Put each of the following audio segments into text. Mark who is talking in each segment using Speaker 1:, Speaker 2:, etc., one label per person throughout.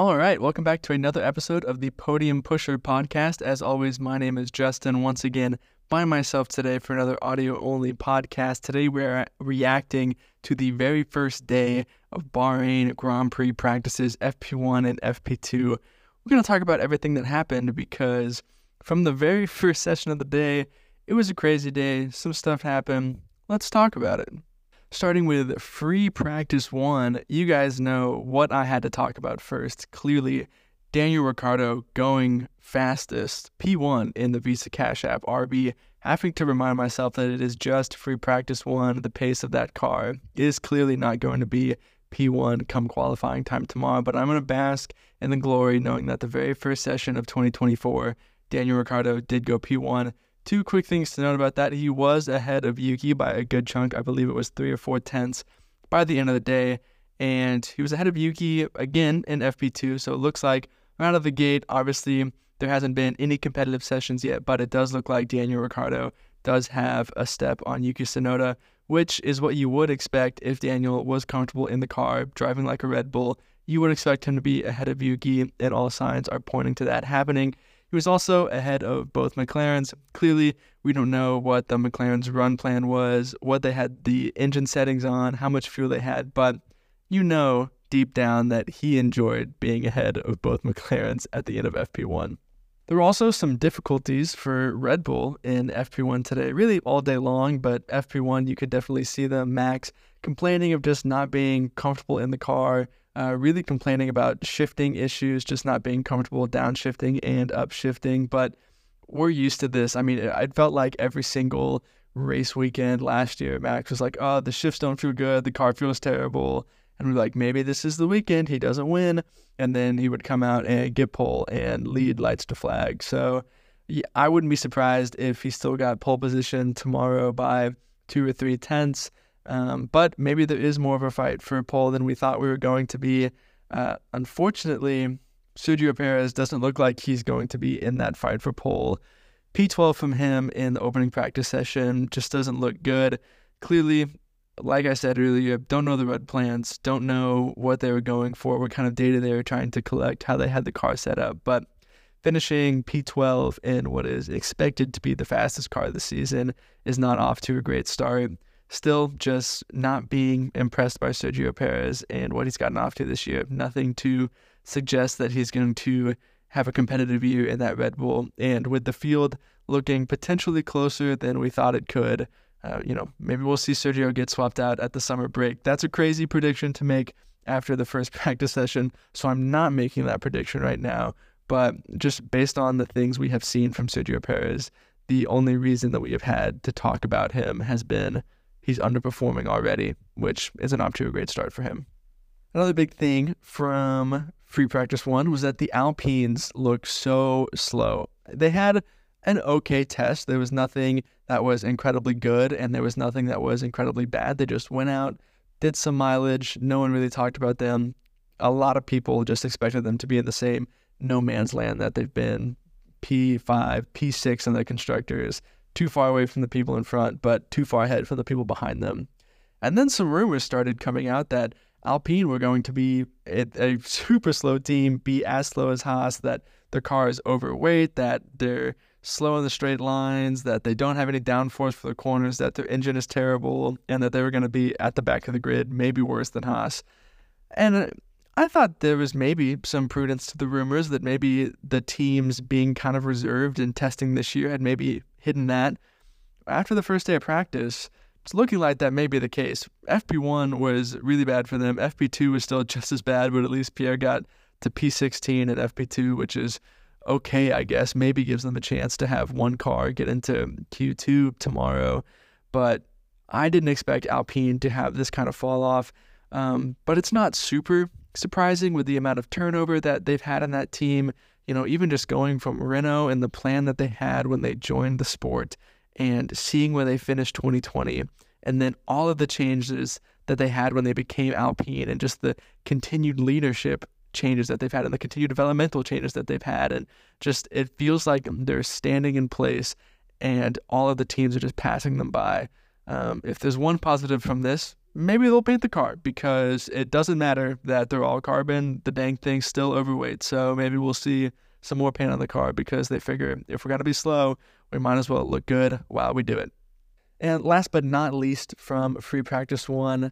Speaker 1: All right, welcome back to another episode of the Podium Pusher podcast. As always, my name is Justin. Once again, by myself today for another audio only podcast. Today, we're reacting to the very first day of Bahrain Grand Prix practices, FP1 and FP2. We're going to talk about everything that happened because from the very first session of the day, it was a crazy day. Some stuff happened. Let's talk about it. Starting with free practice one, you guys know what I had to talk about first. Clearly, Daniel Ricciardo going fastest, P1 in the Visa Cash App RB, having to remind myself that it is just free practice one. The pace of that car is clearly not going to be P1 come qualifying time tomorrow, but I'm going to bask in the glory knowing that the very first session of 2024, Daniel Ricciardo did go P1 Two quick things to note about that. He was ahead of Yuki by a good chunk. I believe it was three or four tenths by the end of the day. And he was ahead of Yuki again in FP2. So it looks like out of the gate, obviously, there hasn't been any competitive sessions yet, but it does look like Daniel Ricciardo does have a step on Yuki Tsunoda, which is what you would expect if Daniel was comfortable in the car, driving like a Red Bull. You would expect him to be ahead of Yuki, and all signs are pointing to that happening. He was also ahead of both McLarens. Clearly, we don't know what the McLaren's run plan was, what they had the engine settings on, how much fuel they had, but you know deep down that he enjoyed being ahead of both McLarens at the end of FP1. There were also some difficulties for Red Bull in FP1 today, really all day long, but FP1, you could definitely see them. Max complaining of just not being comfortable in the car, uh, really complaining about shifting issues, just not being comfortable downshifting and upshifting. But we're used to this. I mean, it felt like every single race weekend last year, Max was like, oh, the shifts don't feel good. The car feels terrible. And we're like, maybe this is the weekend. He doesn't win. And then he would come out and get pole and lead lights to flag. So yeah, I wouldn't be surprised if he still got pole position tomorrow by two or three tenths. Um, but maybe there is more of a fight for pole than we thought we were going to be. Uh, unfortunately, Sergio Perez doesn't look like he's going to be in that fight for pole. P12 from him in the opening practice session just doesn't look good. Clearly, like I said earlier, don't know the red plans, don't know what they were going for, what kind of data they were trying to collect, how they had the car set up. But finishing P12 in what is expected to be the fastest car of the season is not off to a great start still just not being impressed by Sergio Perez and what he's gotten off to this year. Nothing to suggest that he's going to have a competitive year in that Red Bull. And with the field looking potentially closer than we thought it could, uh, you know, maybe we'll see Sergio get swapped out at the summer break. That's a crazy prediction to make after the first practice session. So I'm not making that prediction right now. But just based on the things we have seen from Sergio Perez, the only reason that we have had to talk about him has been he's underperforming already, which isn't off to a great start for him. Another big thing from free practice one was that the Alpines looked so slow. They had an okay test. There was nothing that was incredibly good, and there was nothing that was incredibly bad. They just went out, did some mileage. No one really talked about them. A lot of people just expected them to be in the same no man's land that they've been P5, P6 in the constructors, too far away from the people in front, but too far ahead for the people behind them. And then some rumors started coming out that Alpine were going to be a, a super slow team, be as slow as Haas, that their car is overweight, that they're slow in the straight lines, that they don't have any downforce for the corners, that their engine is terrible, and that they were going to be at the back of the grid, maybe worse than Haas. And uh, I thought there was maybe some prudence to the rumors that maybe the teams being kind of reserved in testing this year had maybe hidden that. After the first day of practice, it's looking like that may be the case. FP1 was really bad for them. FP2 was still just as bad, but at least Pierre got to P16 at FP2, which is okay, I guess. Maybe gives them a chance to have one car get into Q2 tomorrow. But I didn't expect Alpine to have this kind of fall off. Um, but it's not super surprising with the amount of turnover that they've had in that team you know, even just going from Renault and the plan that they had when they joined the sport and seeing where they finished 2020, and then all of the changes that they had when they became Alpine and just the continued leadership changes that they've had and the continued developmental changes that they've had. And just it feels like they're standing in place and all of the teams are just passing them by. Um, if there's one positive from this, maybe they'll paint the car because it doesn't matter that they're all carbon. The dang thing's still overweight. So maybe we'll see some more paint on the car because they figure if we're going to be slow, we might as well look good while we do it. And last but not least, from free practice one,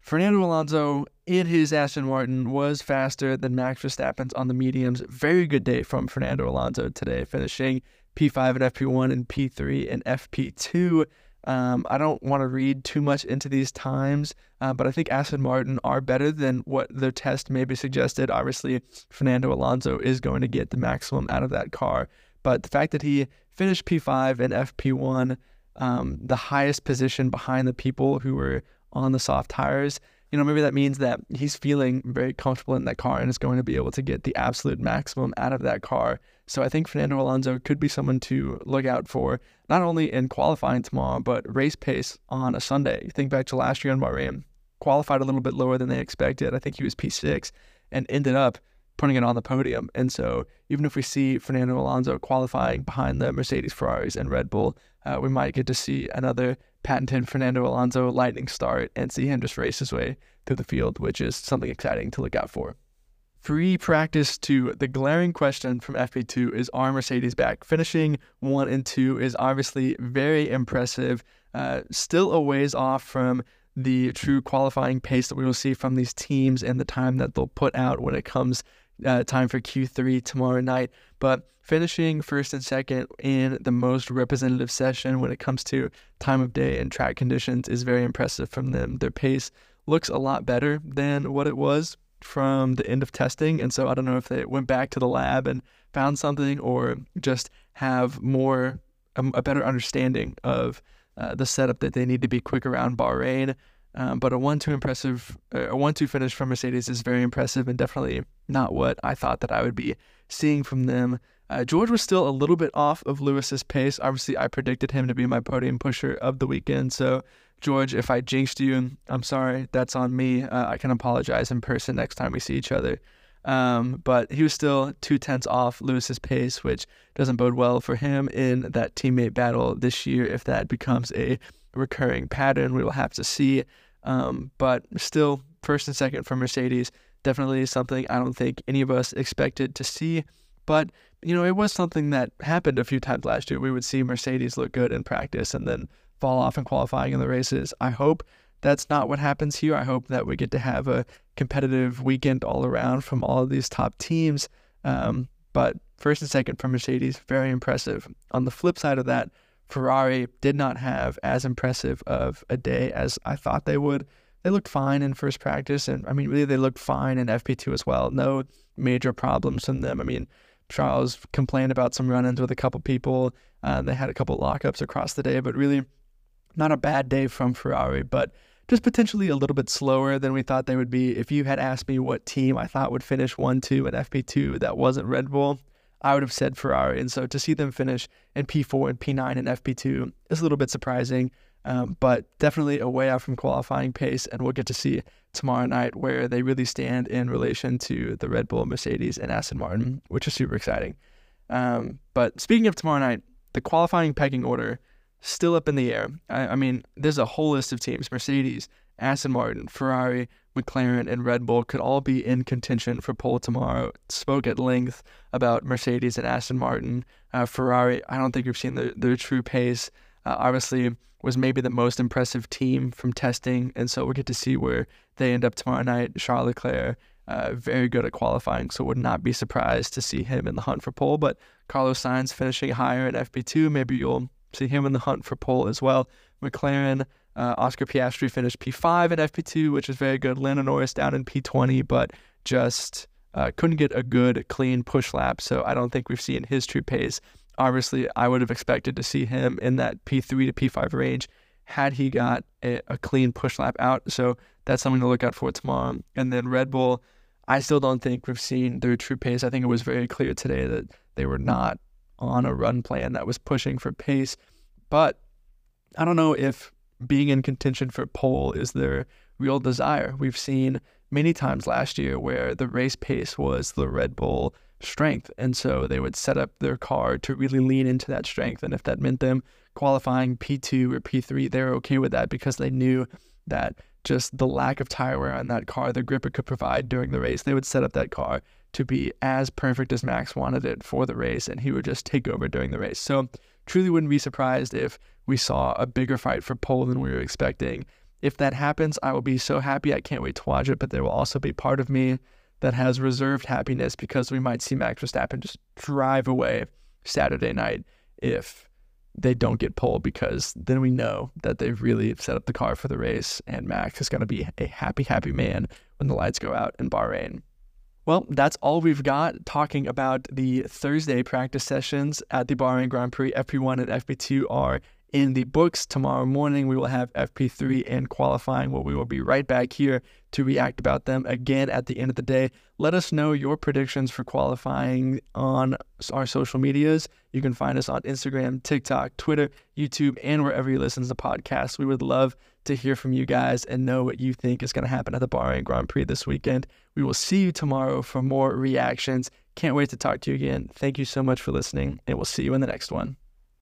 Speaker 1: Fernando Alonso in his Aston Martin was faster than Max Verstappen's on the mediums. Very good day from Fernando Alonso today, finishing P5 and FP1 and P3 and FP2. Um, I don't want to read too much into these times, uh, but I think Aston Martin are better than what the test maybe suggested. Obviously, Fernando Alonso is going to get the maximum out of that car, but the fact that he finished P5 and FP1, um, the highest position behind the people who were on the soft tires, you know, maybe that means that he's feeling very comfortable in that car and is going to be able to get the absolute maximum out of that car. So I think Fernando Alonso could be someone to look out for, not only in qualifying tomorrow, but race pace on a Sunday. Think back to last year in Bahrain, qualified a little bit lower than they expected. I think he was P6 and ended up putting it on the podium. And so even if we see Fernando Alonso qualifying behind the Mercedes, Ferraris, and Red Bull, uh, we might get to see another patented Fernando Alonso lightning start and see him just race his way through the field, which is something exciting to look out for. Free practice two the glaring question from FP2 is Are Mercedes back? Finishing one and two is obviously very impressive. Uh, still a ways off from the true qualifying pace that we will see from these teams and the time that they'll put out when it comes uh, time for Q3 tomorrow night. But finishing first and second in the most representative session when it comes to time of day and track conditions is very impressive from them. Their pace looks a lot better than what it was from the end of testing. And so I don't know if they went back to the lab and found something or just have more, um, a better understanding of uh, the setup that they need to be quick around Bahrain. Um, but a one-two impressive, uh, a one-two finish from Mercedes is very impressive and definitely not what I thought that I would be seeing from them. Uh, George was still a little bit off of Lewis's pace. Obviously, I predicted him to be my podium pusher of the weekend. So, George, if I jinxed you, I'm sorry. That's on me. Uh, I can apologize in person next time we see each other. Um, but he was still two tenths off Lewis's pace, which doesn't bode well for him in that teammate battle this year. If that becomes a recurring pattern, we will have to see. Um, but still, first and second for Mercedes, definitely something I don't think any of us expected to see. But, you know, it was something that happened a few times last year. We would see Mercedes look good in practice and then fall off in qualifying in the races. I hope that's not what happens here. I hope that we get to have a competitive weekend all around from all of these top teams. Um, but first and second for Mercedes, very impressive. On the flip side of that, Ferrari did not have as impressive of a day as I thought they would. They looked fine in first practice, and I mean, really, they looked fine in FP2 as well. No major problems from them. I mean, Charles complained about some run ins with a couple people. Uh, they had a couple lockups across the day, but really not a bad day from Ferrari, but just potentially a little bit slower than we thought they would be. If you had asked me what team I thought would finish 1 2 in FP2 that wasn't Red Bull, I would have said Ferrari. And so to see them finish in P4 and P9 and FP2 is a little bit surprising, um, but definitely a way out from qualifying pace. And we'll get to see tomorrow night where they really stand in relation to the Red Bull, Mercedes, and Aston Martin, which is super exciting. Um, but speaking of tomorrow night, the qualifying pecking order still up in the air. I, I mean, there's a whole list of teams Mercedes, Aston Martin, Ferrari, McLaren, and Red Bull could all be in contention for pole tomorrow. Spoke at length about Mercedes and Aston Martin. Uh, Ferrari, I don't think we've seen their, their true pace. Uh, obviously, was maybe the most impressive team from testing, and so we'll get to see where they end up tomorrow night. Charles Leclerc, uh, very good at qualifying, so would not be surprised to see him in the hunt for pole. But Carlos Sainz finishing higher in FP2, maybe you'll see him in the hunt for pole as well. McLaren, uh, Oscar Piastri finished P5 at FP2, which is very good. Lando Norris down in P20, but just uh, couldn't get a good, clean push lap. So I don't think we've seen his true pace. Obviously, I would have expected to see him in that P3 to P5 range had he got a, a clean push lap out. So that's something to look out for tomorrow. And then Red Bull, I still don't think we've seen their true pace. I think it was very clear today that they were not on a run plan that was pushing for pace. But I don't know if being in contention for pole is their real desire. We've seen many times last year where the race pace was the Red Bull strength. And so they would set up their car to really lean into that strength. And if that meant them qualifying P2 or P3, they're okay with that because they knew that just the lack of tire wear on that car, the grip it could provide during the race. They would set up that car to be as perfect as Max wanted it for the race, and he would just take over during the race. So, truly wouldn't be surprised if we saw a bigger fight for pole than we were expecting. If that happens, I will be so happy. I can't wait to watch it, but there will also be part of me that has reserved happiness because we might see Max Verstappen just drive away Saturday night if they don't get pole because then we know that they've really set up the car for the race and Max is going to be a happy, happy man when the lights go out in Bahrain. Well, that's all we've got talking about the Thursday practice sessions at the Bahrain Grand Prix. FP1 and FP2 are in the books. Tomorrow morning, we will have FP3 and qualifying, where we will be right back here to react about them again at the end of the day. Let us know your predictions for qualifying on our social medias. You can find us on Instagram, TikTok, Twitter, YouTube, and wherever you listen to podcasts. We would love to hear from you guys and know what you think is going to happen at the Bahrain Grand Prix this weekend. We will see you tomorrow for more reactions. Can't wait to talk to you again. Thank you so much for listening, and we'll see you in the next one.